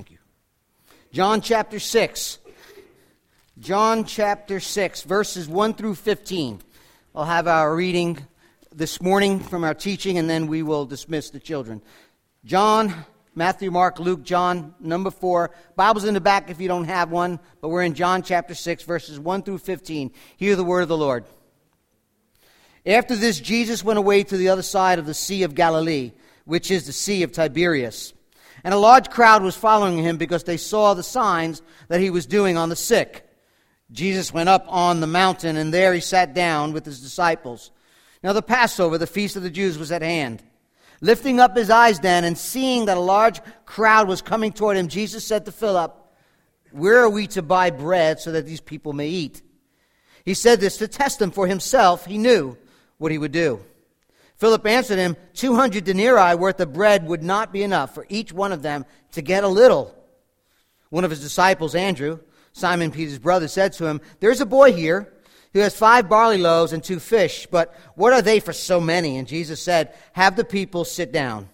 Thank you. John chapter 6. John chapter 6, verses 1 through 15. I'll have our reading this morning from our teaching, and then we will dismiss the children. John, Matthew, Mark, Luke, John, number 4. Bible's in the back if you don't have one, but we're in John chapter 6, verses 1 through 15. Hear the word of the Lord. After this, Jesus went away to the other side of the Sea of Galilee, which is the Sea of Tiberias. And a large crowd was following him because they saw the signs that he was doing on the sick. Jesus went up on the mountain, and there he sat down with his disciples. Now the Passover, the feast of the Jews, was at hand. Lifting up his eyes then, and seeing that a large crowd was coming toward him, Jesus said to Philip, Where are we to buy bread so that these people may eat? He said this to test them for himself. He knew what he would do. Philip answered him, 200 denarii worth of bread would not be enough for each one of them to get a little. One of his disciples, Andrew, Simon Peter's brother, said to him, There's a boy here who has five barley loaves and two fish, but what are they for so many? And Jesus said, Have the people sit down.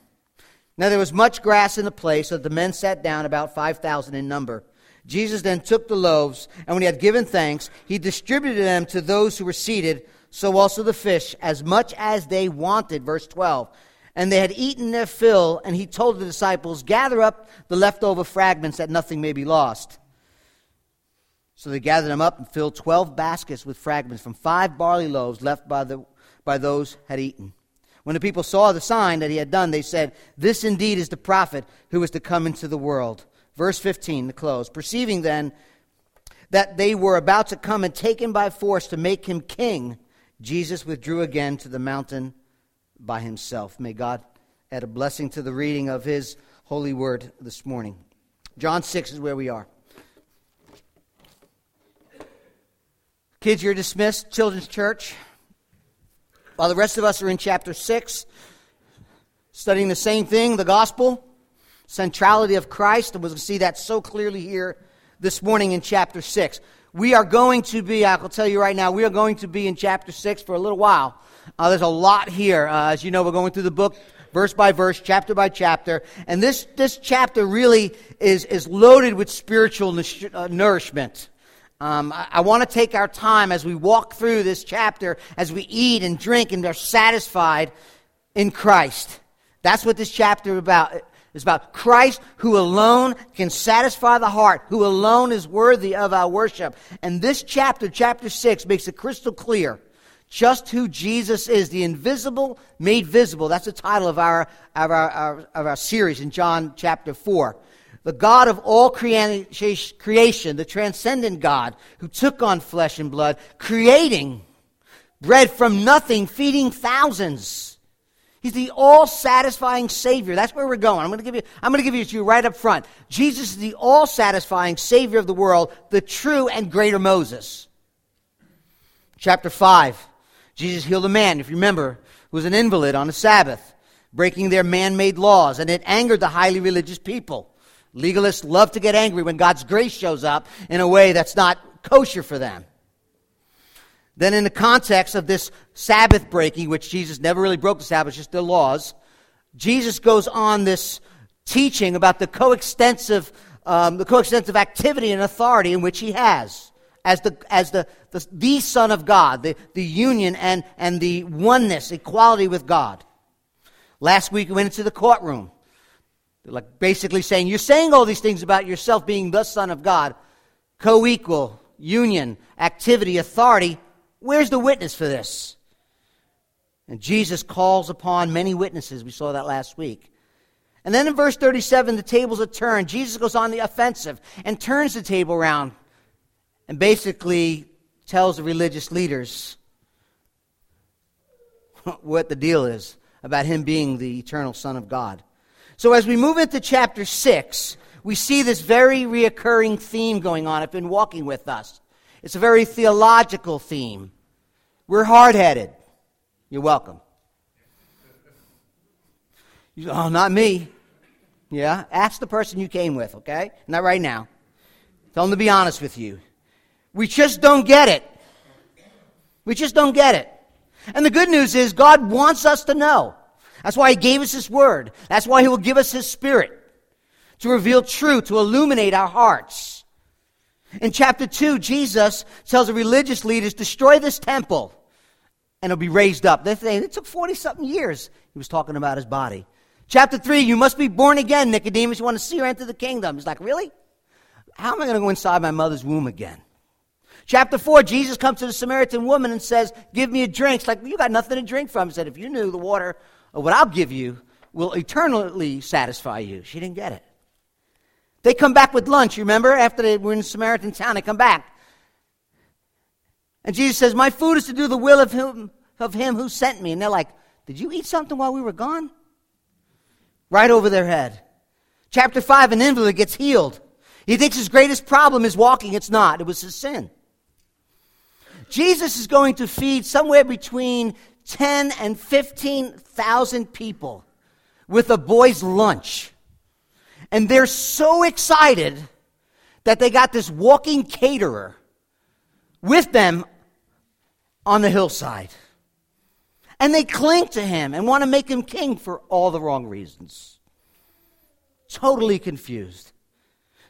Now there was much grass in the place, so the men sat down, about 5,000 in number. Jesus then took the loaves, and when he had given thanks, he distributed them to those who were seated, so also the fish, as much as they wanted. Verse 12. And they had eaten their fill, and he told the disciples, Gather up the leftover fragments that nothing may be lost. So they gathered them up and filled twelve baskets with fragments from five barley loaves left by, the, by those had eaten. When the people saw the sign that he had done, they said, This indeed is the prophet who is to come into the world. Verse 15, the close. Perceiving then that they were about to come and take him by force to make him king, Jesus withdrew again to the mountain by himself. May God add a blessing to the reading of his holy word this morning. John 6 is where we are. Kids, you're dismissed. Children's Church. While the rest of us are in chapter 6, studying the same thing, the gospel, centrality of Christ, and we'll see that so clearly here this morning in chapter 6. We are going to be, I'll tell you right now, we are going to be in chapter 6 for a little while. Uh, there's a lot here. Uh, as you know, we're going through the book verse by verse, chapter by chapter. And this, this chapter really is, is loaded with spiritual uh, nourishment. Um, I, I want to take our time as we walk through this chapter, as we eat and drink and are satisfied in Christ. That's what this chapter is about. It's about Christ who alone can satisfy the heart, who alone is worthy of our worship. And this chapter, chapter 6, makes it crystal clear just who Jesus is, the invisible made visible. That's the title of our, of our, our, of our series in John chapter 4 the God of all creation, the transcendent God who took on flesh and blood, creating bread from nothing, feeding thousands. He's the all satisfying Savior. That's where we're going. I'm going to give you, I'm going to give you to you right up front. Jesus is the all satisfying Savior of the world, the true and greater Moses. Chapter 5. Jesus healed a man, if you remember, who was an invalid on the Sabbath, breaking their man made laws, and it angered the highly religious people. Legalists love to get angry when God's grace shows up in a way that's not kosher for them. Then, in the context of this Sabbath breaking, which Jesus never really broke the Sabbath, just the laws, Jesus goes on this teaching about the coextensive, um, the coextensive activity and authority in which he has as the, as the, the, the Son of God, the, the union and, and the oneness, equality with God. Last week we went into the courtroom like basically saying, You're saying all these things about yourself being the Son of God, co equal, union, activity, authority. Where's the witness for this? And Jesus calls upon many witnesses. We saw that last week. And then in verse 37, the tables are turned. Jesus goes on the offensive and turns the table around and basically tells the religious leaders what the deal is about him being the eternal Son of God. So as we move into chapter 6, we see this very reoccurring theme going on. If been walking with us. It's a very theological theme. We're hard headed. You're welcome. You, oh, not me. Yeah? Ask the person you came with, okay? Not right now. Tell them to be honest with you. We just don't get it. We just don't get it. And the good news is, God wants us to know. That's why He gave us His Word. That's why He will give us His Spirit. to reveal truth, to illuminate our hearts. In chapter 2, Jesus tells the religious leaders, destroy this temple and it'll be raised up. They think it took 40 something years. He was talking about his body. Chapter 3, you must be born again, Nicodemus. You want to see or enter the kingdom. He's like, really? How am I going to go inside my mother's womb again? Chapter 4, Jesus comes to the Samaritan woman and says, Give me a drink. It's like, You got nothing to drink from. He said, If you knew the water what I'll give you will eternally satisfy you. She didn't get it. They come back with lunch, you remember? After they were in Samaritan town, they come back. And Jesus says, My food is to do the will of him, of him who sent me. And they're like, Did you eat something while we were gone? Right over their head. Chapter 5, an invalid gets healed. He thinks his greatest problem is walking. It's not, it was his sin. Jesus is going to feed somewhere between 10 and 15,000 people with a boy's lunch. And they're so excited that they got this walking caterer with them on the hillside. And they cling to him and want to make him king for all the wrong reasons. Totally confused.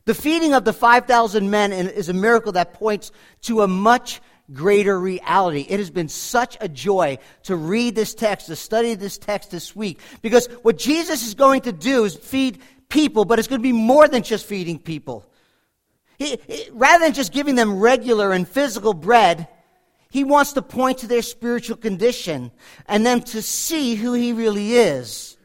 The feeding of the 5,000 men is a miracle that points to a much greater reality. It has been such a joy to read this text, to study this text this week, because what Jesus is going to do is feed people, but it's going to be more than just feeding people. He, he, rather than just giving them regular and physical bread, he wants to point to their spiritual condition and them to see who he really is.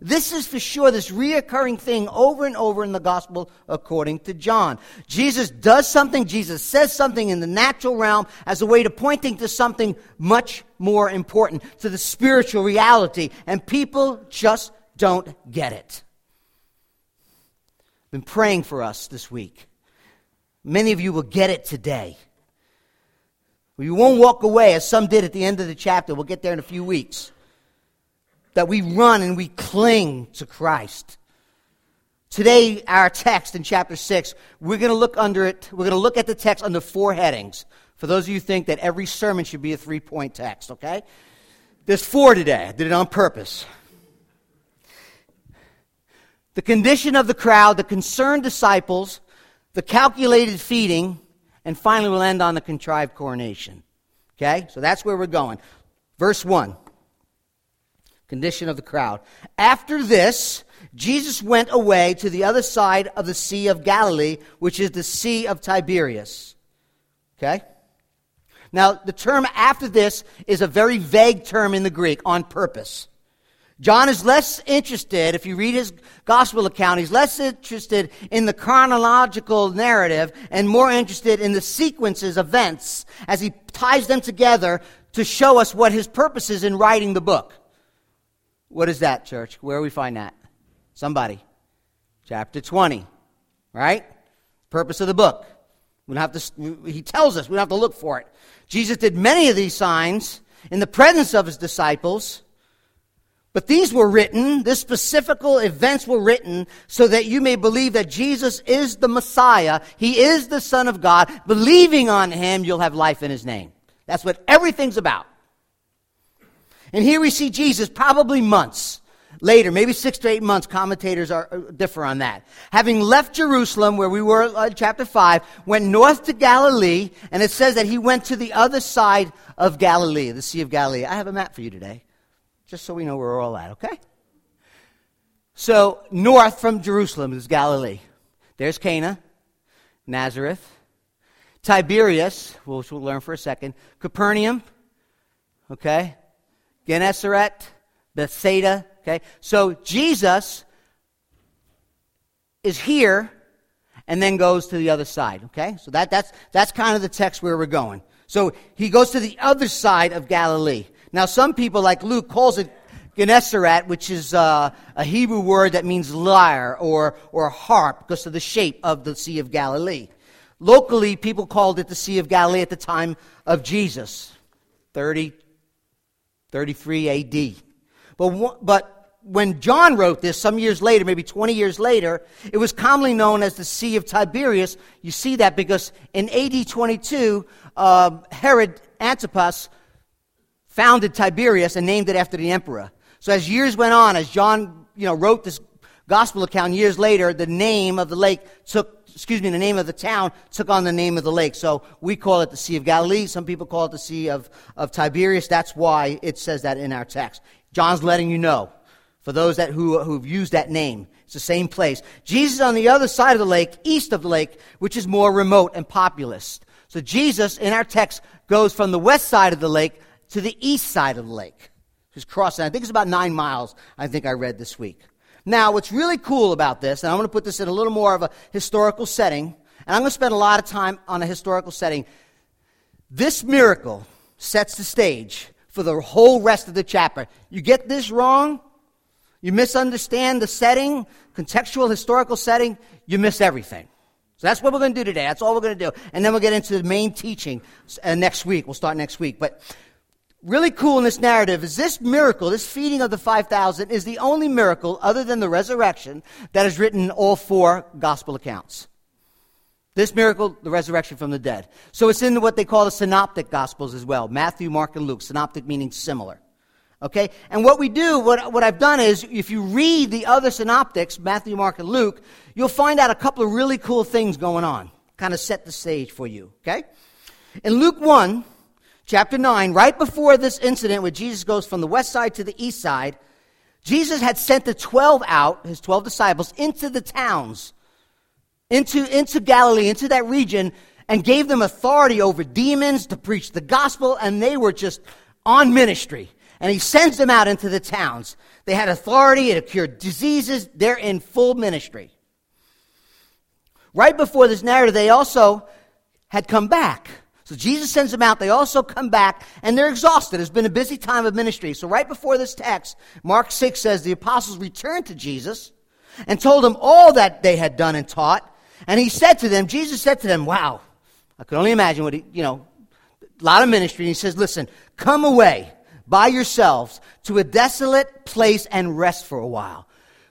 This is for sure this reoccurring thing over and over in the gospel according to John. Jesus does something, Jesus says something in the natural realm as a way to pointing to something much more important, to the spiritual reality, and people just don't get it. Been praying for us this week. Many of you will get it today. We won't walk away as some did at the end of the chapter. We'll get there in a few weeks that we run and we cling to Christ. Today, our text in chapter 6, we're going to look under it, we're going to look at the text under four headings. For those of you who think that every sermon should be a three point text, okay? There's four today. I did it on purpose. The condition of the crowd, the concerned disciples, the calculated feeding, and finally we'll end on the contrived coronation. Okay? So that's where we're going. Verse 1 condition of the crowd. After this, Jesus went away to the other side of the Sea of Galilee, which is the Sea of Tiberias. Okay? Now, the term after this is a very vague term in the Greek on purpose. John is less interested, if you read his gospel account, he's less interested in the chronological narrative and more interested in the sequences, events, as he ties them together to show us what his purpose is in writing the book. What is that, church? Where we find that? Somebody. Chapter 20. Right? Purpose of the book. We don't have to, he tells us we don't have to look for it. Jesus did many of these signs in the presence of his disciples. But these were written, this specific events were written so that you may believe that Jesus is the Messiah. He is the Son of God. Believing on him, you'll have life in his name. That's what everything's about. And here we see Jesus probably months later, maybe six to eight months, commentators are, uh, differ on that. Having left Jerusalem, where we were uh, chapter 5, went north to Galilee, and it says that he went to the other side of Galilee, the Sea of Galilee. I have a map for you today, just so we know where we're all at, okay? So, north from Jerusalem is Galilee. There's Cana, Nazareth, Tiberias, which we'll learn for a second, Capernaum, okay? Gennesaret, Bethsaida. Okay? So Jesus is here and then goes to the other side. Okay? So that, that's, that's kind of the text where we're going. So he goes to the other side of Galilee. Now, some people, like Luke, calls it Gennesaret, which is uh, a Hebrew word that means lyre or, or harp because of the shape of the Sea of Galilee. Locally, people called it the Sea of Galilee at the time of Jesus, 30, 33 AD. But, but when John wrote this, some years later, maybe 20 years later, it was commonly known as the Sea of Tiberias. You see that because in AD 22, uh, Herod Antipas founded Tiberias and named it after the emperor. So as years went on, as John you know, wrote this gospel account, years later, the name of the lake took, excuse me, the name of the town took on the name of the lake. So we call it the Sea of Galilee. Some people call it the Sea of, of Tiberias. That's why it says that in our text. John's letting you know for those that who, who've used that name. It's the same place. Jesus on the other side of the lake, east of the lake, which is more remote and populous. So Jesus, in our text, goes from the west side of the lake to the east side of the lake. He's crossing. I think it's about nine miles, I think I read this week. Now, what's really cool about this, and I'm going to put this in a little more of a historical setting, and I'm going to spend a lot of time on a historical setting. This miracle sets the stage for the whole rest of the chapter. You get this wrong, you misunderstand the setting, contextual, historical setting, you miss everything. So that's what we're going to do today. That's all we're going to do. And then we'll get into the main teaching uh, next week. We'll start next week. But really cool in this narrative is this miracle, this feeding of the 5,000, is the only miracle other than the resurrection that is written in all four gospel accounts. This miracle, the resurrection from the dead. So it's in what they call the synoptic gospels as well Matthew, Mark, and Luke. Synoptic meaning similar. Okay? And what we do, what, what I've done is, if you read the other synoptics, Matthew, Mark, and Luke, you'll find out a couple of really cool things going on. Kind of set the stage for you. Okay? In Luke 1, chapter 9, right before this incident where Jesus goes from the west side to the east side, Jesus had sent the 12 out, his 12 disciples, into the towns, into, into Galilee, into that region, and gave them authority over demons to preach the gospel, and they were just on ministry and he sends them out into the towns. They had authority to cure diseases. They're in full ministry. Right before this narrative, they also had come back. So Jesus sends them out. They also come back, and they're exhausted. It's been a busy time of ministry. So right before this text, Mark 6 says the apostles returned to Jesus and told him all that they had done and taught. And he said to them, Jesus said to them, wow, I could only imagine what he, you know, a lot of ministry. And he says, listen, come away by yourselves to a desolate place and rest for a while.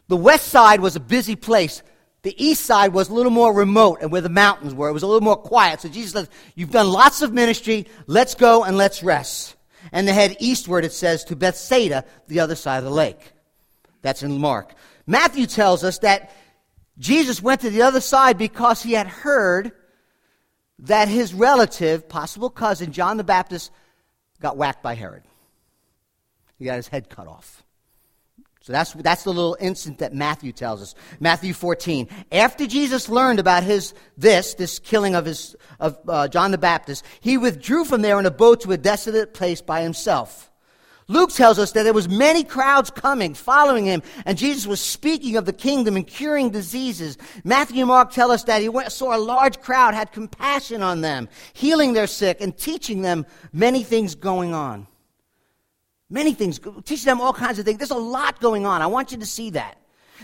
The west side was a busy place. The east side was a little more remote and where the mountains were. It was a little more quiet. So Jesus says, You've done lots of ministry. Let's go and let's rest. And they head eastward, it says, to Bethsaida, the other side of the lake. That's in Mark. Matthew tells us that Jesus went to the other side because he had heard that his relative, possible cousin, John the Baptist, got whacked by Herod. He got his head cut off. So that's, that's the little incident that Matthew tells us. Matthew 14. After Jesus learned about his, this, this killing of, his, of uh, John the Baptist, he withdrew from there in a boat to a desolate place by himself. Luke tells us that there was many crowds coming, following him, and Jesus was speaking of the kingdom and curing diseases. Matthew and Mark tell us that he went, saw a large crowd, had compassion on them, healing their sick, and teaching them many things going on. Many things, teach them all kinds of things. There's a lot going on. I want you to see that.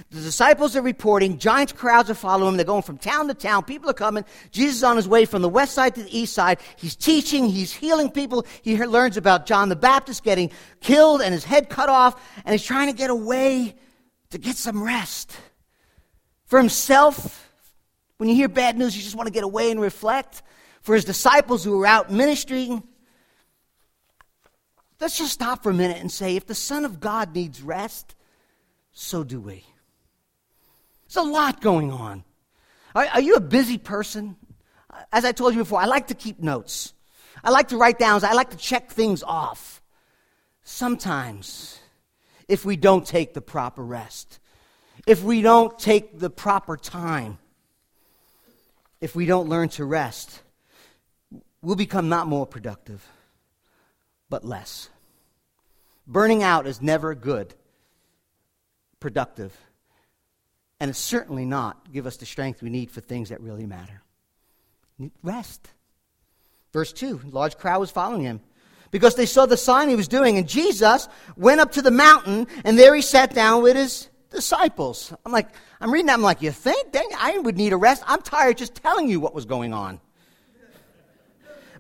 The disciples are reporting, giant crowds are following him. They're going from town to town. People are coming. Jesus is on his way from the west side to the east side. He's teaching, he's healing people. He learns about John the Baptist getting killed and his head cut off, and he's trying to get away to get some rest. For himself, when you hear bad news, you just want to get away and reflect. For his disciples who are out ministering, Let's just stop for a minute and say if the Son of God needs rest, so do we. There's a lot going on. Are, are, you a busy person? As I told you before, I like to keep notes. I like to write down, I like to check things off. Sometimes, if we don't take the proper rest, if we don't take the proper time, if we don't learn to rest, we'll become not more productive, but less. Burning out is never good, productive, and it's certainly not give us the strength we need for things that really matter. Rest. Verse 2 large crowd was following him because they saw the sign he was doing. And Jesus went up to the mountain, and there he sat down with his disciples. I'm like, I'm reading that. I'm like, you think? Dang, I would need a rest. I'm tired just telling you what was going on.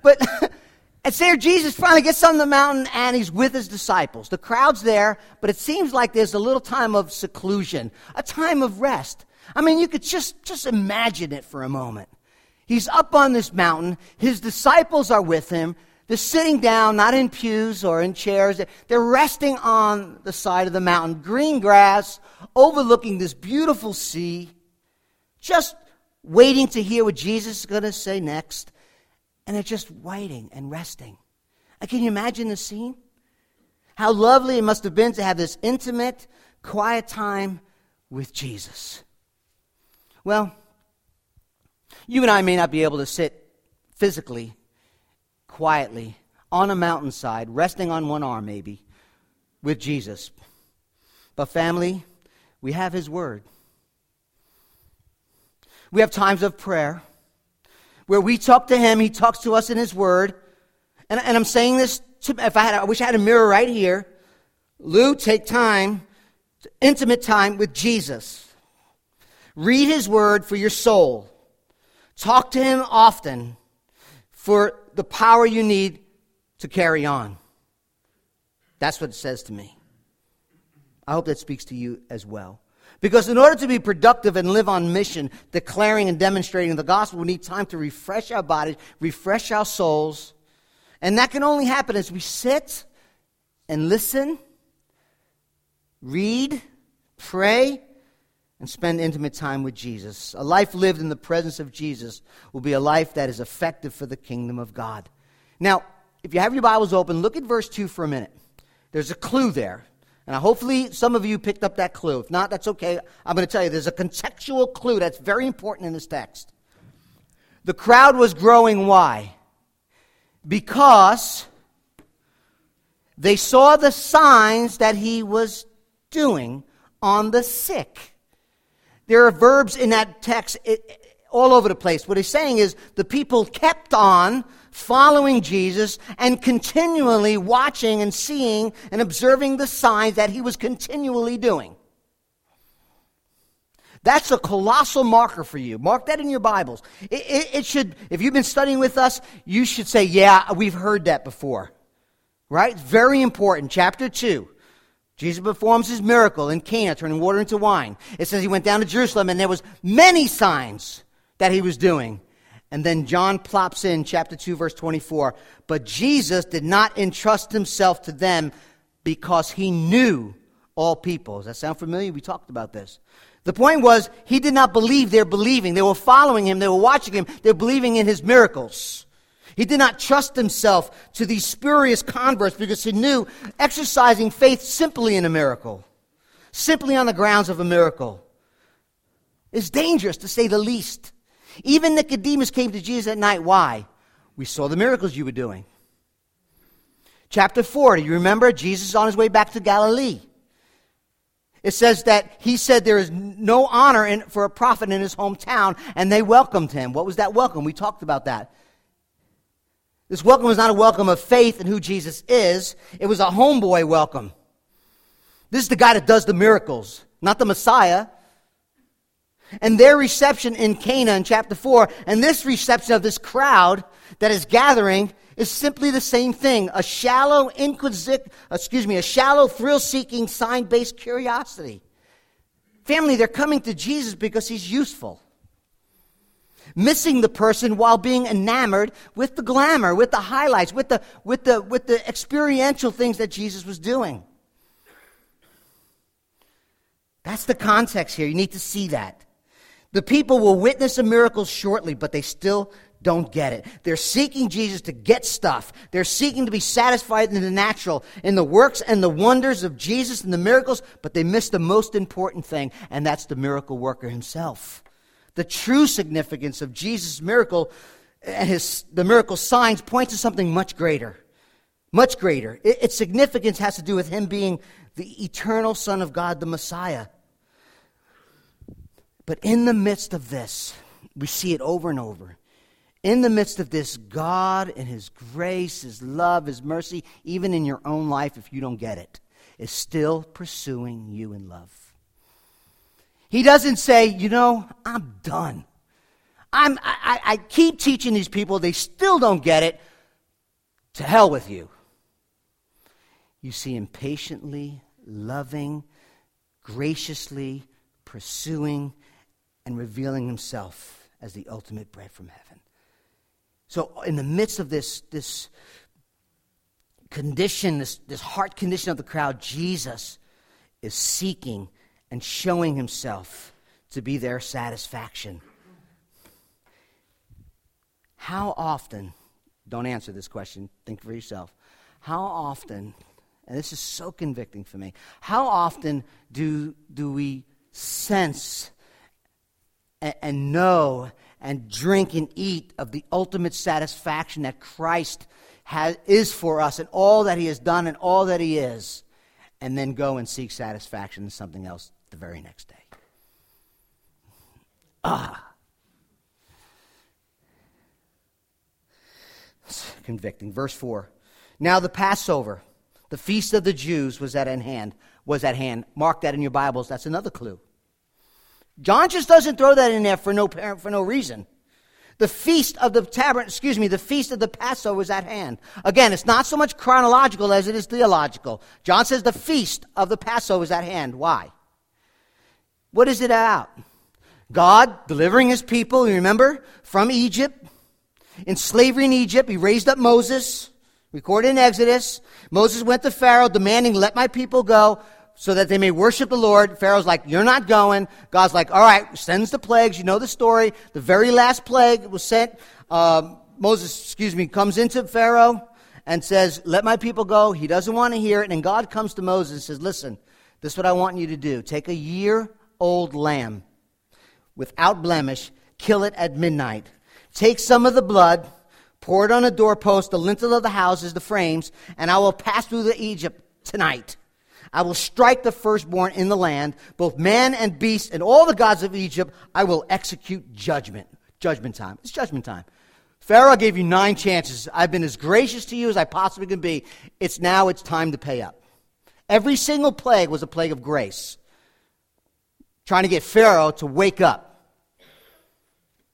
But And so Jesus finally gets on the mountain and he's with his disciples. The crowd's there, but it seems like there's a little time of seclusion, a time of rest. I mean, you could just, just imagine it for a moment. He's up on this mountain. His disciples are with him. They're sitting down, not in pews or in chairs. They're resting on the side of the mountain, green grass, overlooking this beautiful sea, just waiting to hear what Jesus is going to say next. And they're just waiting and resting. And can you imagine the scene? How lovely it must have been to have this intimate, quiet time with Jesus. Well, you and I may not be able to sit physically, quietly, on a mountainside, resting on one arm maybe, with Jesus. But, family, we have His Word. We have times of prayer where we talk to Him, He talks to us in His Word. And, and I'm saying this to, if I had, I wish I had a mirror right here. Lou, take time, intimate time with Jesus. Read His Word for your soul. Talk to Him often for the power you need to carry on. That's what it says to me. I hope that speaks to you as well. Because in order to be productive and live on mission, declaring and demonstrating the gospel, we need time to refresh our bodies, refresh our souls. And that can only happen as we sit and listen, read, pray, and spend intimate time with Jesus. A life lived in the presence of Jesus will be a life that is effective for the kingdom of God. Now, if you have your Bibles open, look at verse 2 for a minute. There's a clue there. And hopefully some of you picked up that clue. If not, that's okay. I'm going to tell you there's a contextual clue that's very important in this text. The crowd was growing. Why? Because they saw the signs that he was doing on the sick. There are verbs in that text all over the place. What he's saying is the people kept on following Jesus and continually watching and seeing and observing the signs that he was continually doing. That's a colossal marker for you. Mark that in your Bibles. It, it, it, should, if you've been studying with us, you should say, Yeah, we've heard that before. Right? Very important. Chapter 2. Jesus performs his miracle in Cana, turning water into wine. It says he went down to Jerusalem and there was many signs that he was doing. And then John plops in chapter 2 verse 24, but Jesus did not entrust himself to them because he knew all people. Does that sound familiar? We talked about this. The point was, he did not believe they're believing. They were following him. They were watching him. They're believing in his miracles. He did not trust himself to these spurious converts because he knew exercising faith simply in a miracle, simply on the grounds of a miracle, is dangerous to say the least. Even Nicodemus came to Jesus at night. Why? We saw the miracles you were doing. Chapter 4, do you remember? Jesus on his way back to Galilee. It says that he said there is no honor in, for a prophet in his hometown, and they welcomed him. What was that welcome? We talked about that. This welcome was not a welcome of faith in who Jesus is, it was a homeboy welcome. This is the guy that does the miracles, not the Messiah. And their reception in Cana in chapter 4, and this reception of this crowd that is gathering is simply the same thing a shallow, inquisit, excuse me, a shallow, thrill seeking, sign based curiosity. Family, they're coming to Jesus because he's useful missing the person while being enamored with the glamour, with the highlights, with the, with the, with the experiential things that Jesus was doing. That's the context here. You need to see that. The people will witness a miracle shortly, but they still don't get it. They're seeking Jesus to get stuff. They're seeking to be satisfied in the natural, in the works and the wonders of Jesus and the miracles, but they miss the most important thing, and that's the miracle worker himself. The true significance of Jesus' miracle and his, the miracle signs point to something much greater. Much greater. It, its significance has to do with him being the eternal Son of God, the Messiah. But in the midst of this, we see it over and over. In the midst of this, God and His grace, His love, His mercy, even in your own life, if you don't get it, is still pursuing you in love. He doesn't say, you know, I'm done. I'm, I, I keep teaching these people, they still don't get it. To hell with you. You see him patiently, loving, graciously pursuing and revealing himself as the ultimate bread from heaven. So, in the midst of this, this condition, this, this heart condition of the crowd, Jesus is seeking and showing himself to be their satisfaction. How often, don't answer this question, think for yourself. How often, and this is so convicting for me, how often do, do we sense and, and know and drink and eat of the ultimate satisfaction that Christ has, is for us and all that he has done and all that he is, and then go and seek satisfaction in something else the very next day. Ah. It's convicting. Verse 4. Now the Passover, the feast of the Jews, was at hand. Was at hand. Mark that in your Bibles. That's another clue. John just doesn't throw that in there for no, for no reason. The feast of the tabernacle, excuse me, the feast of the Passover is at hand. Again, it's not so much chronological as it is theological. John says the feast of the Passover is at hand. Why? What is it about? God delivering his people, you remember, from Egypt, in slavery in Egypt. He raised up Moses, recorded in Exodus. Moses went to Pharaoh demanding, let my people go so that they may worship the Lord. Pharaoh's like, You're not going. God's like, All right, sends the plagues. You know the story. The very last plague was sent. Uh, Moses, excuse me, comes into Pharaoh and says, Let my people go. He doesn't want to hear it. And God comes to Moses and says, Listen, this is what I want you to do. Take a year old lamb without blemish, kill it at midnight. Take some of the blood, pour it on the doorpost, the lintel of the houses, the frames, and I will pass through the Egypt tonight. I will strike the firstborn in the land, both man and beast, and all the gods of Egypt. I will execute judgment. Judgment time. It's judgment time. Pharaoh gave you nine chances. I've been as gracious to you as I possibly can be. It's now, it's time to pay up. Every single plague was a plague of grace, trying to get Pharaoh to wake up.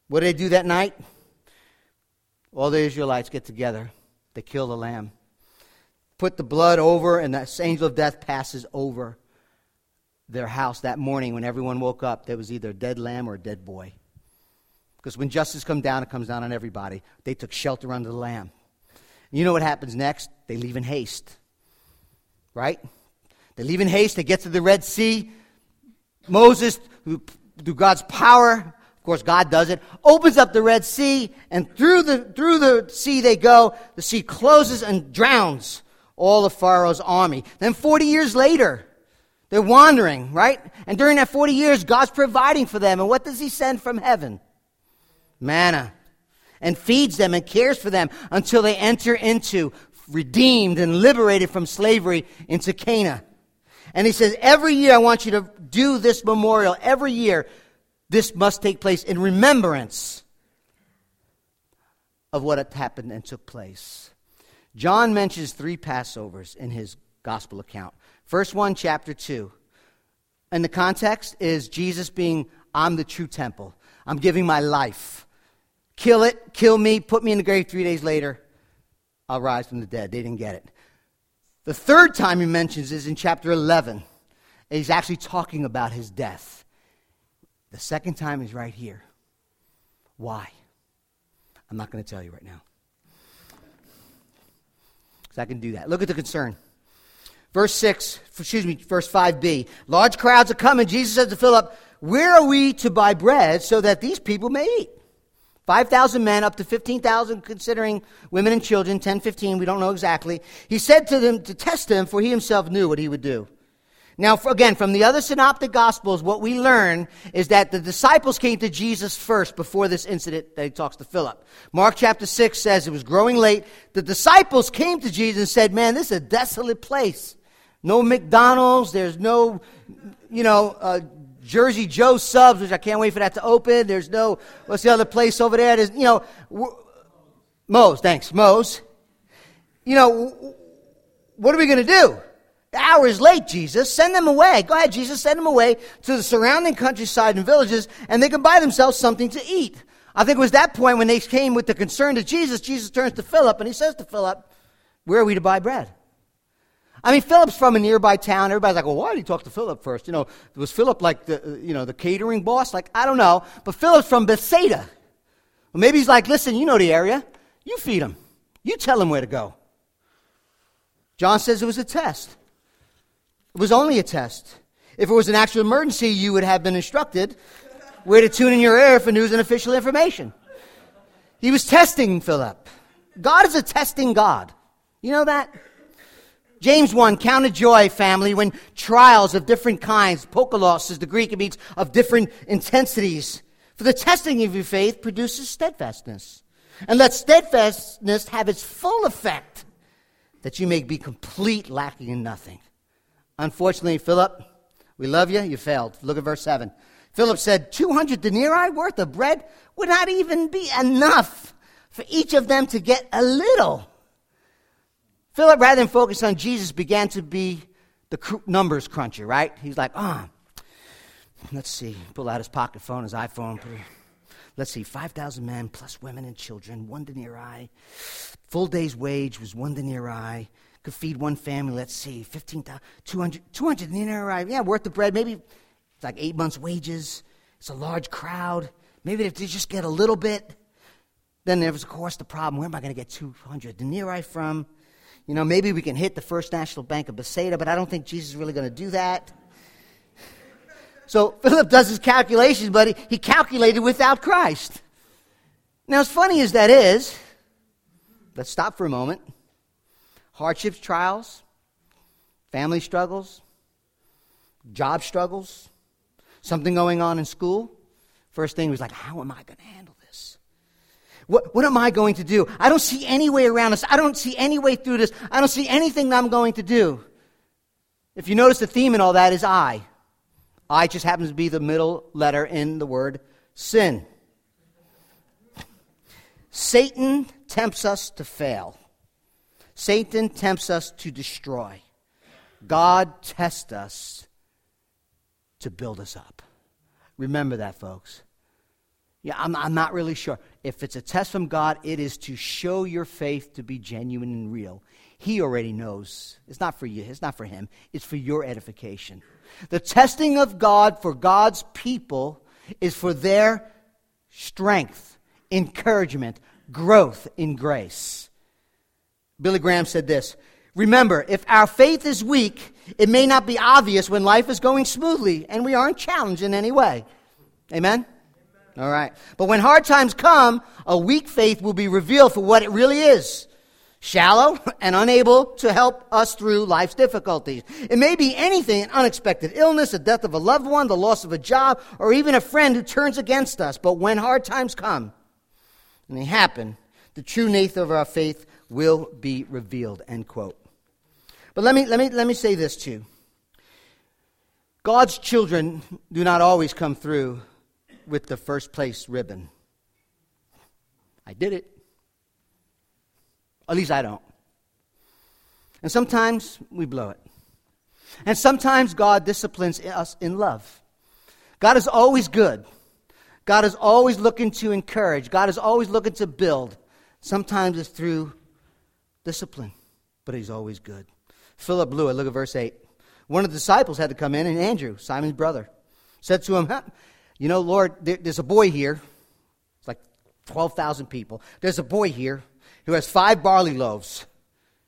What did they do that night? All the Israelites get together, they kill the lamb put the blood over, and the angel of death passes over their house that morning when everyone woke up. There was either a dead lamb or a dead boy. Because when justice comes down, it comes down on everybody. They took shelter under the lamb. You know what happens next? They leave in haste. Right? They leave in haste. They get to the Red Sea. Moses, through God's power, of course, God does it, opens up the Red Sea, and through the, through the sea they go. The sea closes and drowns all of Pharaoh's army. Then 40 years later, they're wandering, right? And during that 40 years, God's providing for them. And what does He send from heaven? Manna. And feeds them and cares for them until they enter into redeemed and liberated from slavery into Canaan. And He says, every year I want you to do this memorial. Every year, this must take place in remembrance of what had happened and took place. John mentions three Passovers in his gospel account. First one, chapter 2. And the context is Jesus being, I'm the true temple. I'm giving my life. Kill it, kill me, put me in the grave three days later. I'll rise from the dead. They didn't get it. The third time he mentions is in chapter 11. He's actually talking about his death. The second time is right here. Why? I'm not going to tell you right now. I can do that. Look at the concern. Verse 6, excuse me, verse 5b. Large crowds are coming. Jesus says to Philip, Where are we to buy bread so that these people may eat? 5,000 men, up to 15,000, considering women and children, 10, 15, we don't know exactly. He said to them to test them, for he himself knew what he would do. Now, again, from the other synoptic gospels, what we learn is that the disciples came to Jesus first before this incident that he talks to Philip. Mark chapter 6 says it was growing late. The disciples came to Jesus and said, Man, this is a desolate place. No McDonald's, there's no, you know, uh, Jersey Joe subs, which I can't wait for that to open. There's no, what's the other place over there? There's, you know, Moe's, thanks, Moe's. You know, what are we going to do? The hour is late, Jesus. Send them away. Go ahead, Jesus. Send them away to the surrounding countryside and villages, and they can buy themselves something to eat. I think it was that point when they came with the concern to Jesus. Jesus turns to Philip and he says to Philip, Where are we to buy bread? I mean, Philip's from a nearby town. Everybody's like, well, why did he talk to Philip first? You know, was Philip like the, uh, you know, the catering boss? Like, I don't know. But Philip's from Bethsaida. Well, maybe he's like, listen, you know the area. You feed him. You tell him where to go. John says it was a test. It was only a test. If it was an actual emergency, you would have been instructed where to tune in your ear for news and official information. He was testing Philip. God is a testing God. You know that? James 1, count a joy, family, when trials of different kinds, poikilos is the Greek, it means of different intensities. For the testing of your faith produces steadfastness. And let steadfastness have its full effect, that you may be complete, lacking in nothing. Unfortunately, Philip, we love you, you failed. Look at verse 7. Philip said, 200 denarii worth of bread would not even be enough for each of them to get a little. Philip, rather than focus on Jesus, began to be the numbers cruncher, right? He's like, ah, oh, let's see. Pull out his pocket phone, his iPhone. Let's see, 5,000 men plus women and children, one denarii. Full day's wage was one denarii. Could feed one family, let's see, 15,000, 200, 200 denarii. Yeah, worth the bread. Maybe it's like eight months' wages. It's a large crowd. Maybe if they just get a little bit. Then there was, of course, the problem where am I going to get 200 denarii from? You know, maybe we can hit the First National Bank of Bethsaida, but I don't think Jesus is really going to do that. So Philip does his calculations, but he, he calculated without Christ. Now, as funny as that is, let's stop for a moment. Hardships, trials, family struggles, job struggles, something going on in school. First thing was like, how am I going to handle this? what, what am I going to do? I don't see any way around this. I don't see any way through this. I don't see anything that I'm going to do. If you notice the theme in all that is I. I just happens to be the middle letter in the word sin. Satan tempts us to fail. Satan tempts us to destroy. God tests us to build us up. Remember that, folks. Yeah, I'm, I'm not really sure. If it's a test from God, it is to show your faith to be genuine and real. He already knows. It's not for you, it's not for him, it's for your edification. The testing of God for God's people is for their strength, encouragement, growth in grace. Billy Graham said this Remember, if our faith is weak, it may not be obvious when life is going smoothly and we aren't challenged in any way. Amen? All right. But when hard times come, a weak faith will be revealed for what it really is shallow and unable to help us through life's difficulties. It may be anything an unexpected illness, the death of a loved one, the loss of a job, or even a friend who turns against us. But when hard times come, and they happen, the true nature of our faith will be revealed. End quote. But let me, let me, let me say this too. God's children do not always come through with the first place ribbon. I did it. At least I don't. And sometimes we blow it. And sometimes God disciplines us in love. God is always good. God is always looking to encourage. God is always looking to build. Sometimes it's through discipline, but He's always good. Philip blew it. Look at verse 8. One of the disciples had to come in, and Andrew, Simon's brother, said to him, you know, Lord, there's a boy here. It's like 12,000 people. There's a boy here who has five barley loaves.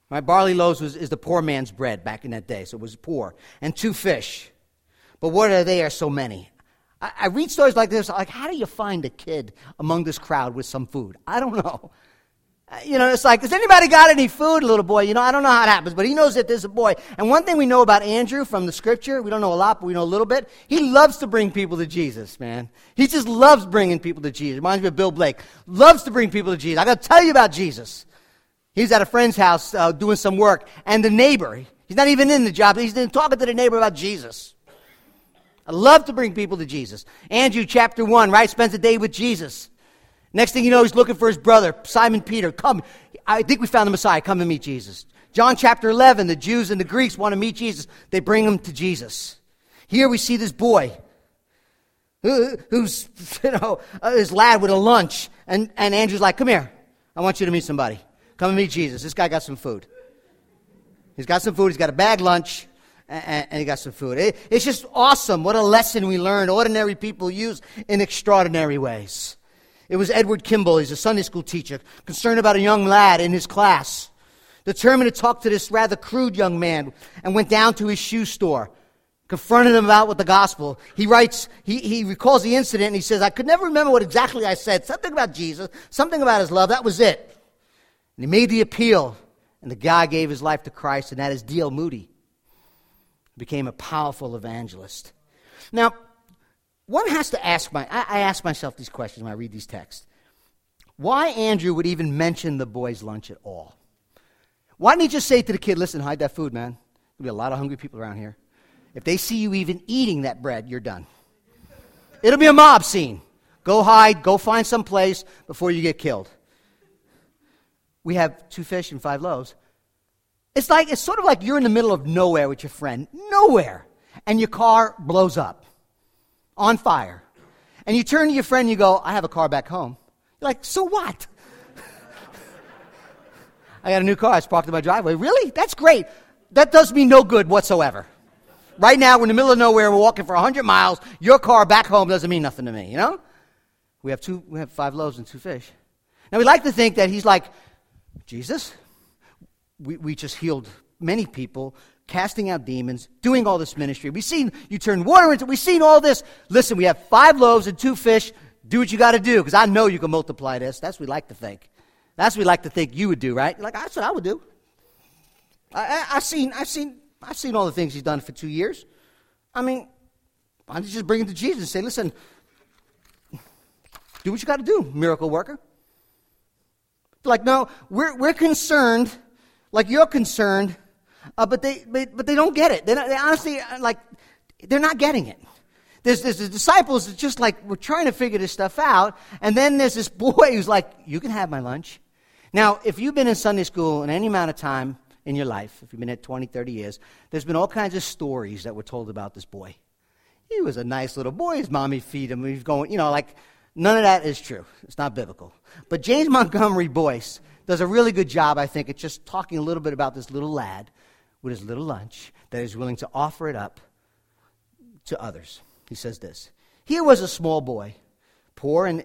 My barley loaves was, is the poor man's bread back in that day, so it was poor. And two fish. But what are there so many? I, I read stories like this, like, how do you find a kid among this crowd with some food? I don't know. You know, it's like, has anybody got any food, little boy? You know, I don't know how it happens, but he knows that there's a boy. And one thing we know about Andrew from the scripture, we don't know a lot, but we know a little bit. He loves to bring people to Jesus, man. He just loves bringing people to Jesus. Reminds me of Bill Blake. Loves to bring people to Jesus. I got to tell you about Jesus. He's at a friend's house uh, doing some work, and the neighbor, he's not even in the job, he's talking to the neighbor about Jesus. I love to bring people to Jesus. Andrew chapter 1, right, spends a day with Jesus. Next thing you know, he's looking for his brother, Simon Peter. Come, I think we found the Messiah. Come and meet Jesus. John chapter 11, the Jews and the Greeks want to meet Jesus. They bring him to Jesus. Here we see this boy who, who's, you know, uh, his lad with a lunch. And, and Andrew's like, come here. I want you to meet somebody. Come and meet Jesus. This guy got some food. He's got some food. He's got a bag lunch. And, and he got some food. It, it's just awesome. What a lesson we learn. Ordinary people use in extraordinary ways. It was Edward Kimball, he's a Sunday school teacher, concerned about a young lad in his class determined to talk to this rather crude young man, and went down to his shoe store, confronted him about with the gospel. He writes, he, he recalls the incident, and he says, I could never remember what exactly I said. Something about Jesus, something about his love. That was it. And he made the appeal, and the guy gave his life to Christ, and that is D.L. Moody. Became a powerful evangelist. Now, one has to ask my, I, I ask myself these questions when I read these texts. Why Andrew would even mention the boys' lunch at all? Why didn't he just say to the kid, listen, hide that food, man? There'll be a lot of hungry people around here. If they see you even eating that bread, you're done. It'll be a mob scene. Go hide, go find some place before you get killed. We have two fish and five loaves. It's like it's sort of like you're in the middle of nowhere with your friend, nowhere, and your car blows up on fire. And you turn to your friend and you go, I have a car back home. You're like, so what? I got a new car. It's parked in my driveway. Really? That's great. That does me no good whatsoever. Right now, we're in the middle of nowhere. We're walking for 100 miles. Your car back home doesn't mean nothing to me, you know? We have, two, we have five loaves and two fish. Now, we like to think that he's like, Jesus, we, we just healed many people, casting out demons, doing all this ministry. We've seen you turn water into, we've seen all this. Listen, we have five loaves and two fish. Do what you got to do because I know you can multiply this. That's what we like to think. That's what we like to think you would do, right? Like, that's what I would do. I, I, I've, seen, I've, seen, I've seen all the things he's done for two years. I mean, why don't you just bring it to Jesus and say, listen, do what you got to do, miracle worker. Like, no, we're, we're concerned, like you're concerned, uh, but, they, but, but they don't get it. They, they honestly, uh, like, they're not getting it. There's, there's the disciples that just like, we're trying to figure this stuff out. And then there's this boy who's like, you can have my lunch. Now, if you've been in Sunday school in any amount of time in your life, if you've been at 20, 30 years, there's been all kinds of stories that were told about this boy. He was a nice little boy. His mommy feed him. He's going, you know, like, none of that is true. It's not biblical. But James Montgomery Boice does a really good job, I think, at just talking a little bit about this little lad with his little lunch that is willing to offer it up to others. He says this Here was a small boy, poor and,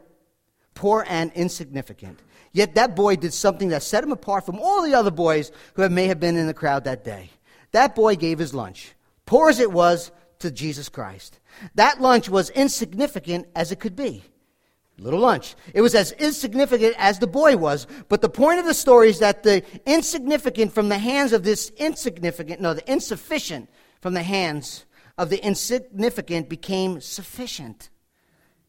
poor and insignificant. Yet that boy did something that set him apart from all the other boys who may have been in the crowd that day. That boy gave his lunch, poor as it was, to Jesus Christ. That lunch was insignificant as it could be. Little lunch. It was as insignificant as the boy was. But the point of the story is that the insignificant from the hands of this insignificant, no, the insufficient from the hands of the insignificant became sufficient.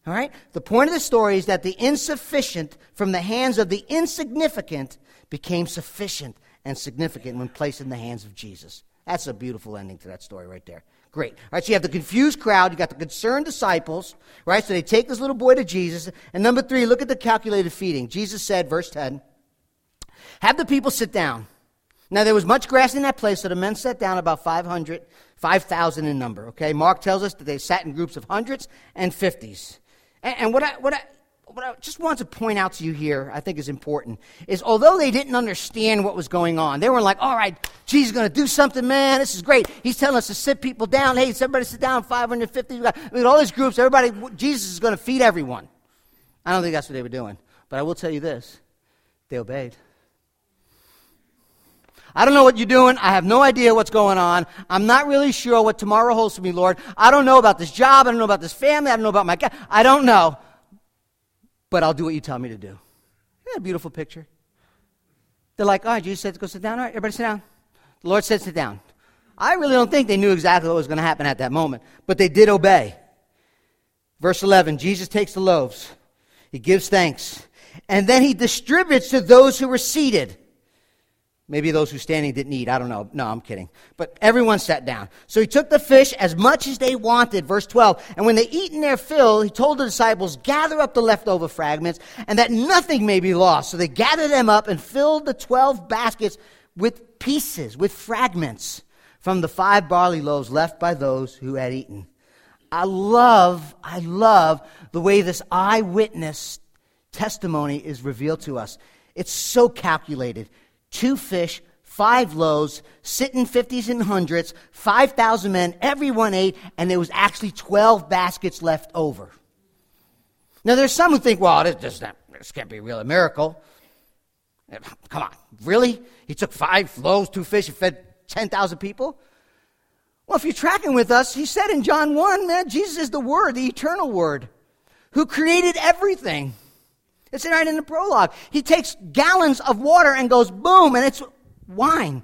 All right? The point of the story is that the insufficient from the hands of the insignificant became sufficient and significant when placed in the hands of Jesus. That's a beautiful ending to that story right there. Great. All right, so you have the confused crowd, you got the concerned disciples, right? So they take this little boy to Jesus. And number three, look at the calculated feeding. Jesus said, verse 10, have the people sit down. Now there was much grass in that place, so the men sat down about 500 5,000 in number, okay? Mark tells us that they sat in groups of hundreds and fifties. And, and what, I, what, I, what I just want to point out to you here, I think is important, is although they didn't understand what was going on, they were like, all right, Jesus is going to do something, man. This is great. He's telling us to sit people down. Hey, everybody sit down, 550. We Got, all these groups, everybody, Jesus is going to feed everyone. I don't think that's what they were doing. But I will tell you this they obeyed. I don't know what you're doing. I have no idea what's going on. I'm not really sure what tomorrow holds for me, Lord. I don't know about this job. I don't know about this family. I don't know about my God. I don't know. But I'll do what you tell me to do. Isn't a beautiful picture? They're like, all right, Jesus said to go sit down. All right, everybody sit down. The Lord said sit down. I really don't think they knew exactly what was going to happen at that moment, but they did obey. Verse 11 Jesus takes the loaves, he gives thanks, and then he distributes to those who were seated. Maybe those who standing didn't eat. I don't know. No, I'm kidding. But everyone sat down. So he took the fish as much as they wanted. Verse 12. And when they eaten their fill, he told the disciples, gather up the leftover fragments and that nothing may be lost. So they gathered them up and filled the 12 baskets with pieces, with fragments from the five barley loaves left by those who had eaten. I love, I love the way this eyewitness testimony is revealed to us. It's so calculated two fish, five loaves, sitting 50s and hundreds, 5,000 men, everyone ate, and there was actually 12 baskets left over. Now, there's some who think, well, this, this, this can't be really a miracle. Come on, really? He took five loaves, two fish, and fed 10,000 people? Well, if you're tracking with us, he said in John 1, man, Jesus is the Word, the eternal Word, who created everything. It's right in the prologue. He takes gallons of water and goes boom, and it's wine.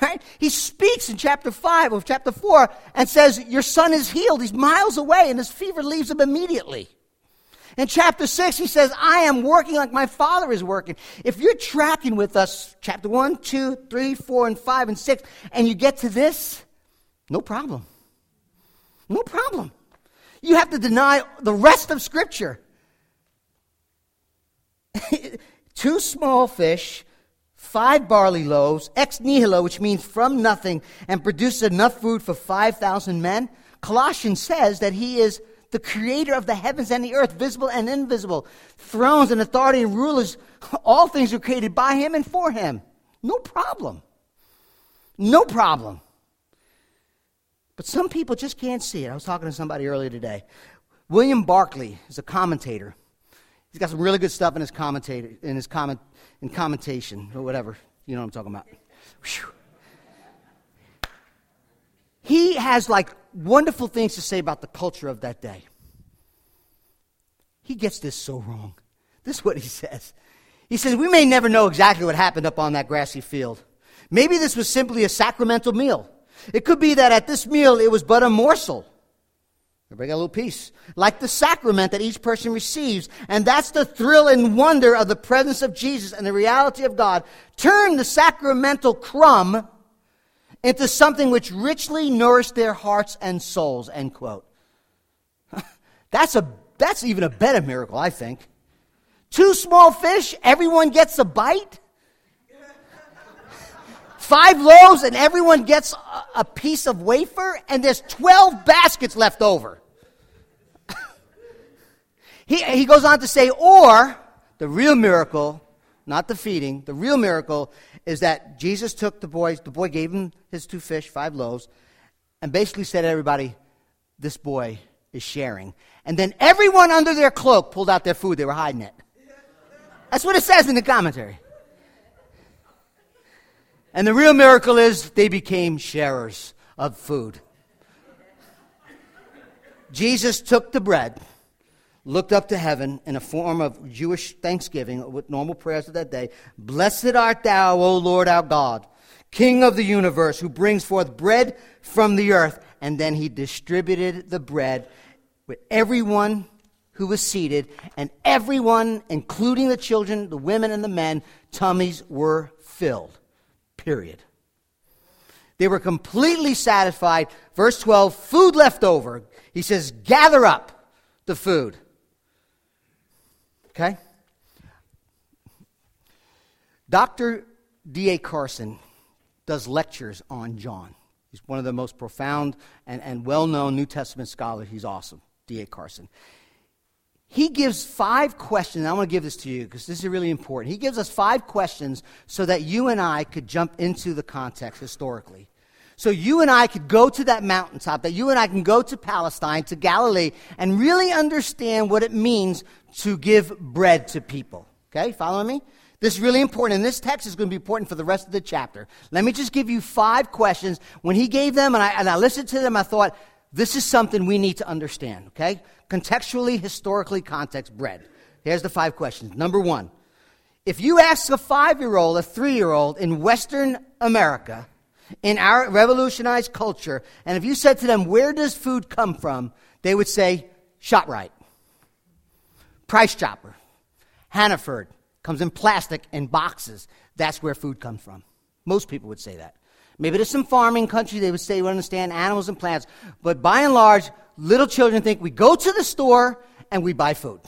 Right? He speaks in chapter 5 of chapter 4 and says, Your son is healed. He's miles away, and his fever leaves him immediately. In chapter 6, he says, I am working like my father is working. If you're tracking with us, chapter 1, 2, 3, 4, and 5, and 6, and you get to this, no problem. No problem. You have to deny the rest of Scripture. Two small fish, five barley loaves, ex nihilo, which means from nothing, and produces enough food for 5,000 men. Colossians says that he is the creator of the heavens and the earth, visible and invisible. Thrones and authority and rulers, all things are created by him and for him. No problem. No problem. But some people just can't see it. I was talking to somebody earlier today. William Barclay is a commentator. He's got some really good stuff in his commentator in his comment in commentation or whatever. You know what I'm talking about. Whew. He has like wonderful things to say about the culture of that day. He gets this so wrong. This is what he says. He says, We may never know exactly what happened up on that grassy field. Maybe this was simply a sacramental meal. It could be that at this meal it was but a morsel. Got a little piece. Like the sacrament that each person receives. And that's the thrill and wonder of the presence of Jesus and the reality of God. Turn the sacramental crumb into something which richly nourished their hearts and souls, end quote. that's, a, that's even a better miracle, I think. Two small fish, everyone gets a bite. Five loaves, and everyone gets a, piece of wafer, and there's 12 baskets left over. he, he goes on to say, or the real miracle, not the feeding, the real miracle is that Jesus took the boys, the boy gave him his two fish, five loaves, and basically said to everybody, This boy is sharing. And then everyone under their cloak pulled out their food. They were hiding it. That's what it says in the commentary. And the real miracle is they became sharers of food. Jesus took the bread looked up to heaven in a form of Jewish thanksgiving with normal prayers of that day. Blessed art thou, O Lord our God, King of the universe, who brings forth bread from the earth. And then he distributed the bread with everyone who was seated, and everyone, including the children, the women, and the men, tummies were filled. Period. They were completely satisfied. Verse 12 food left over. He says, Gather up the food. Okay? Dr. D.A. Carson does lectures on John. He's one of the most profound and, and well known New Testament scholars. He's awesome, D.A. Carson. He gives five questions. I want to give this to you because this is really important. He gives us five questions so that you and I could jump into the context historically. So you and I could go to that mountaintop, that you and I can go to Palestine, to Galilee, and really understand what it means to give bread to people. Okay, following me? This is really important, and this text is going to be important for the rest of the chapter. Let me just give you five questions. When he gave them, and I, and I listened to them, I thought, this is something we need to understand, okay? Contextually, historically, context, bread. Here's the five questions. Number one, if you ask a five year old, a three year old in Western America, in our revolutionized culture, and if you said to them, Where does food come from? they would say, ShopRite, Price Chopper, Hannaford, comes in plastic in boxes. That's where food comes from. Most people would say that. Maybe there's some farming country they would say we understand animals and plants, but by and large, little children think we go to the store and we buy food.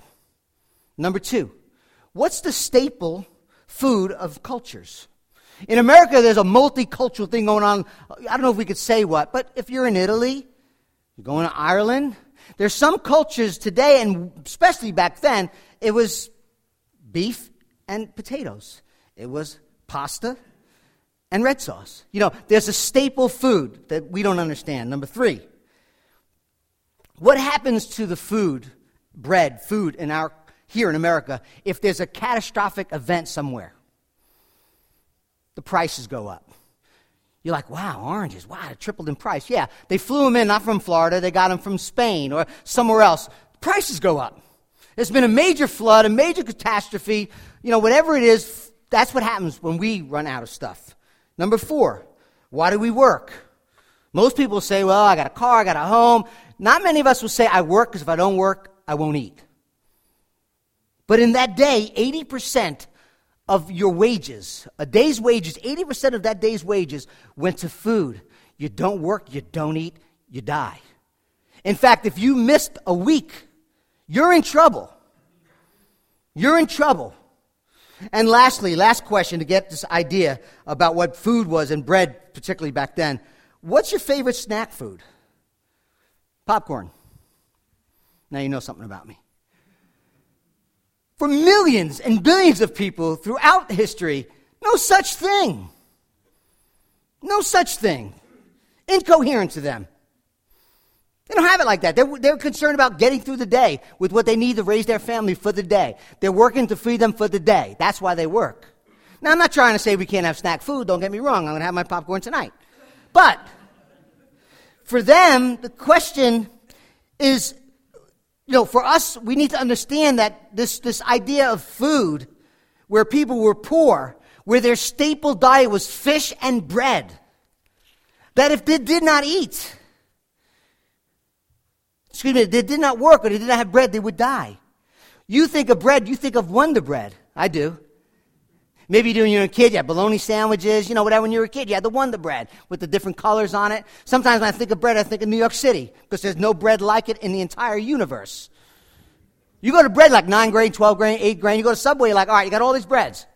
Number two, what's the staple food of cultures? In America, there's a multicultural thing going on. I don't know if we could say what, but if you're in Italy, you're going to Ireland, there's some cultures today, and especially back then, it was beef and potatoes. It was pasta and red sauce. You know, there's a staple food that we don't understand. Number three, what happens to the food, bread, food in our here in America, if there's a catastrophic event somewhere, the prices go up. You're like, wow, oranges, wow, it tripled in price. Yeah, they flew them in not from Florida, they got them from Spain or somewhere else. Prices go up. There's been a major flood, a major catastrophe, you know, whatever it is, that's what happens when we run out of stuff. Number four, why do we work? Most people say, well, I got a car, I got a home. Not many of us will say, I work because if I don't work, I won't eat. But in that day, 80% of your wages, a day's wages, 80% of that day's wages went to food. You don't work, you don't eat, you die. In fact, if you missed a week, you're in trouble. You're in trouble. And lastly, last question to get this idea about what food was and bread, particularly back then. What's your favorite snack food? Popcorn. Now you know something about me. For millions and billions of people throughout history, no such thing. No such thing. Incoherent to them. They don't have it like that. They're, they're concerned about getting through the day with what they need to raise their family for the day. They're working to feed them for the day. That's why they work. Now, I'm not trying to say we can't have snack food. Don't get me wrong. I'm going to have my popcorn tonight. But for them, the question is you know, for us, we need to understand that this, this idea of food, where people were poor, where their staple diet was fish and bread, that if they did not eat, excuse me, they did not work or they did not have bread, they would die. You think of bread, you think of Wonder Bread. I do. Maybe when you were a kid, you had bologna sandwiches, you know, whatever. When you were a kid, you had the Wonder Bread with the different colors on it. Sometimes when I think of bread, I think of New York City because there's no bread like it in the entire universe. You go to bread like 9 grain, 12 grain, 8 grain. You go to Subway, you're like, all right, you got all these breads.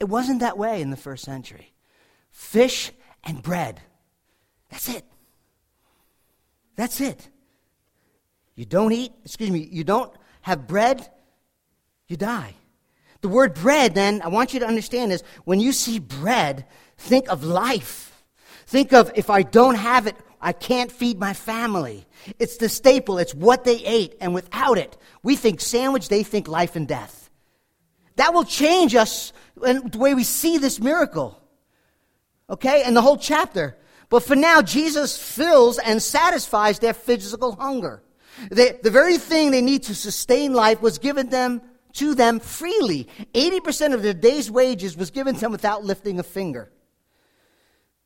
It wasn't that way in the first century. Fish and bread. That's it. That's it. You don't eat, excuse me, you don't have bread, you die. The word bread, then, I want you to understand is When you see bread, think of life. Think of if I don't have it, I can't feed my family. It's the staple, it's what they ate. And without it, we think sandwich, they think life and death. That will change us and the way we see this miracle. Okay? And the whole chapter. But for now, Jesus fills and satisfies their physical hunger. They, the very thing they need to sustain life was given them to them freely. 80% of their day's wages was given to them without lifting a finger.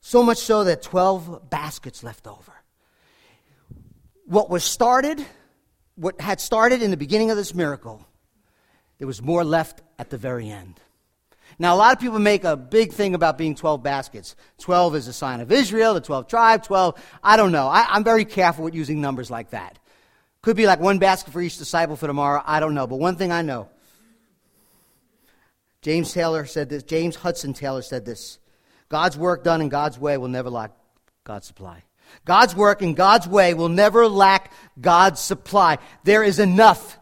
So much so that 12 baskets left over. What was started, what had started in the beginning of this miracle, there was more left at the very end. Now, a lot of people make a big thing about being 12 baskets. 12 is a sign of Israel, the 12 tribe, 12, I don't know. I, am very careful with using numbers like that. Could be like one basket for each disciple for tomorrow, I don't know. But one thing I know James Taylor said this, James Hudson Taylor said this God's work done in God's way will never lack God's supply. God's work in God's way will never lack God's supply. There is enough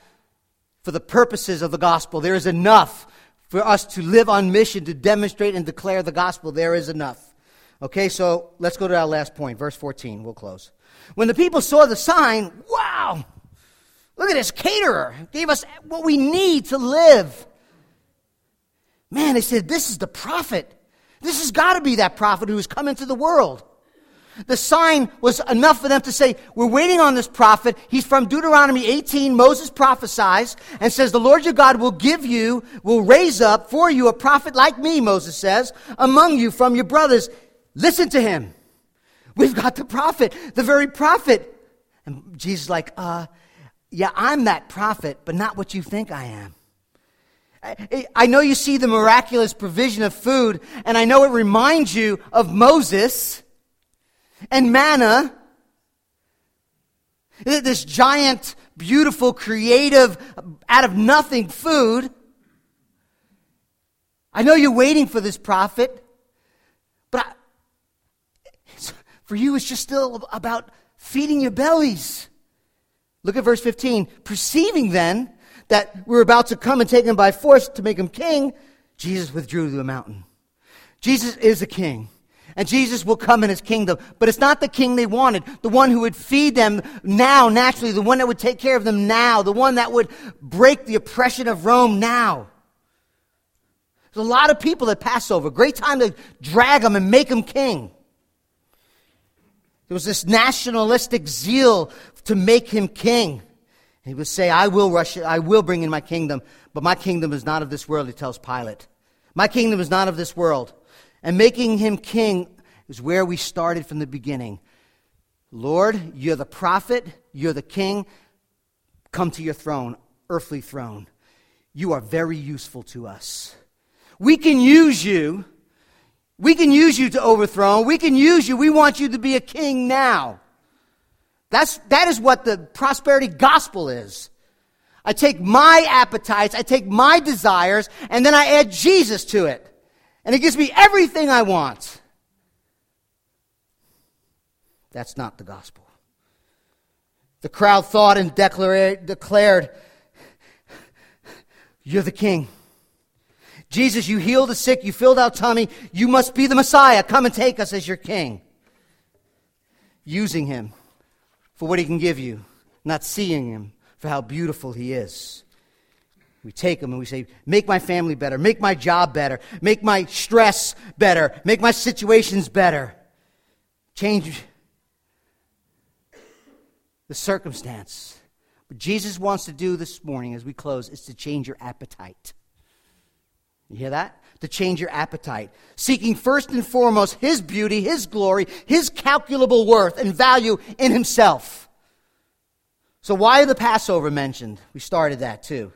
for the purposes of the gospel. There is enough for us to live on mission, to demonstrate and declare the gospel. There is enough. Okay, so let's go to our last point, verse 14. We'll close. When the people saw the sign, wow, look at this caterer. Gave us what we need to live. Man, they said, This is the prophet. This has got to be that prophet who has come into the world. The sign was enough for them to say, We're waiting on this prophet. He's from Deuteronomy 18. Moses prophesies and says, The Lord your God will give you, will raise up for you a prophet like me, Moses says, among you from your brothers. Listen to him. We've got the prophet, the very prophet. And Jesus like, uh, yeah, I'm that prophet, but not what you think I am. I know you see the miraculous provision of food, and I know it reminds you of Moses and manna. This giant, beautiful, creative, out of nothing food. I know you're waiting for this prophet, but I, for you, it's just still about feeding your bellies. Look at verse 15. Perceiving then that we were about to come and take him by force to make him king, Jesus withdrew to the mountain. Jesus is a king. And Jesus will come in his kingdom. But it's not the king they wanted. The one who would feed them now, naturally. The one that would take care of them now. The one that would break the oppression of Rome now. There's a lot of people at Passover. Great time to drag them and make them king. There was this nationalistic zeal to make him king. He would say, I will rush I will bring in my kingdom, but my kingdom is not of this world, he tells Pilate. My kingdom is not of this world. And making him king is where we started from the beginning. Lord, you're the prophet, you're the king. Come to your throne, earthly throne. You are very useful to us. We can use you. We can use you to overthrow. We can use you. We want you to be a king now. That's, that is what the prosperity gospel is. I take my appetites, I take my desires, and then I add Jesus to it. And it gives me everything I want. That's not the gospel. The crowd thought and declared, You're the king. Jesus, you healed the sick, you filled out tummy, you must be the Messiah. Come and take us as your king. Using him for what he can give you, not seeing him for how beautiful he is. We take him and we say, Make my family better, make my job better, make my stress better, make my situations better. Change the circumstance. What Jesus wants to do this morning as we close is to change your appetite. You hear that? To change your appetite. Seeking first and foremost His beauty, His glory, His calculable worth and value in Himself. So, why the Passover mentioned? We started that too.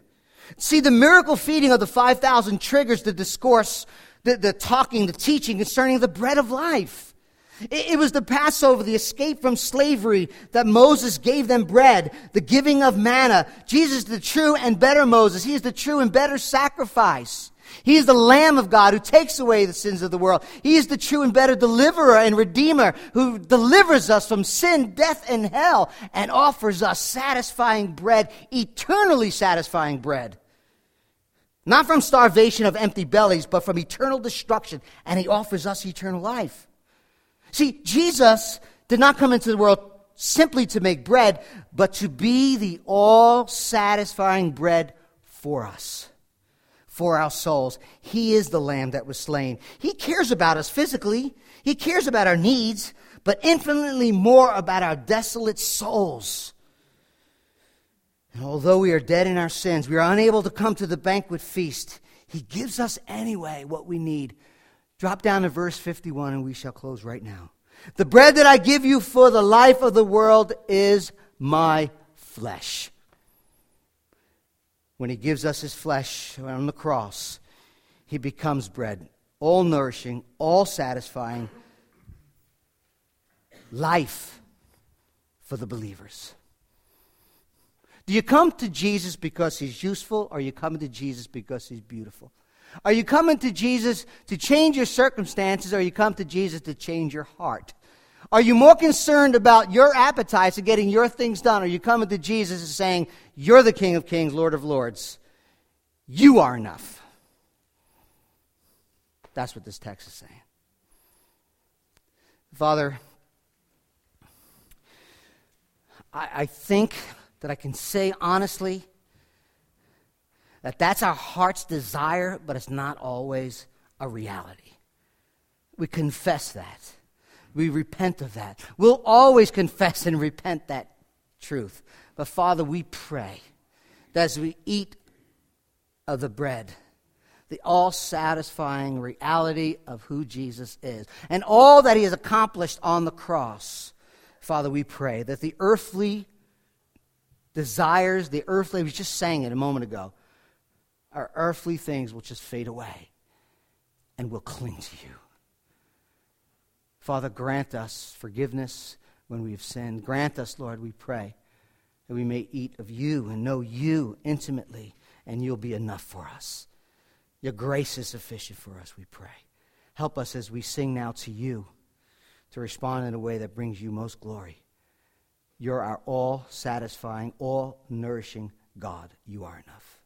See, the miracle feeding of the 5,000 triggers the discourse, the, the talking, the teaching concerning the bread of life. It, it was the Passover, the escape from slavery, that Moses gave them bread, the giving of manna. Jesus, the true and better Moses, he is the true and better sacrifice. He is the Lamb of God who takes away the sins of the world. He is the true and better deliverer and redeemer who delivers us from sin, death, and hell and offers us satisfying bread, eternally satisfying bread. Not from starvation of empty bellies, but from eternal destruction. And he offers us eternal life. See, Jesus did not come into the world simply to make bread, but to be the all satisfying bread for us for our souls. He is the lamb that was slain. He cares about us physically, He cares about our needs, but infinitely more about our desolate souls. And although we are dead in our sins, we are unable to come to the banquet feast. He gives us anyway what we need. Drop down to verse 51 and we shall close right now. The bread that I give you for the life of the world is my flesh when he gives us his flesh on the cross, he becomes bread, all nourishing, all satisfying life for the believers. Do you come to Jesus because he's useful, or are you coming to Jesus because he's beautiful? Are you coming to Jesus to change your circumstances, or you come to Jesus to change your heart? Are you more concerned about your appetites and getting your things done? Are you coming to Jesus and saying, You're the King of Kings, Lord of Lords? You are enough. That's what this text is saying. Father, I, I think that I can say honestly that that's our heart's desire, but it's not always a reality. We confess that we repent of that. We'll always confess and repent that truth. But Father, we pray that as we eat of the bread, the all satisfying reality of who Jesus is and all that he has accomplished on the cross, Father, we pray that the earthly desires, the earthly, we just sang it a moment ago, our earthly things will just fade away and we'll cling to you. Father, grant us forgiveness when we have sinned. Grant us, Lord, we pray, that we may eat of you and know you intimately, and you'll be enough for us. Your grace is sufficient for us, we pray. Help us as we sing now to you to respond in a way that brings you most glory. You're our all satisfying, all nourishing God. You are enough.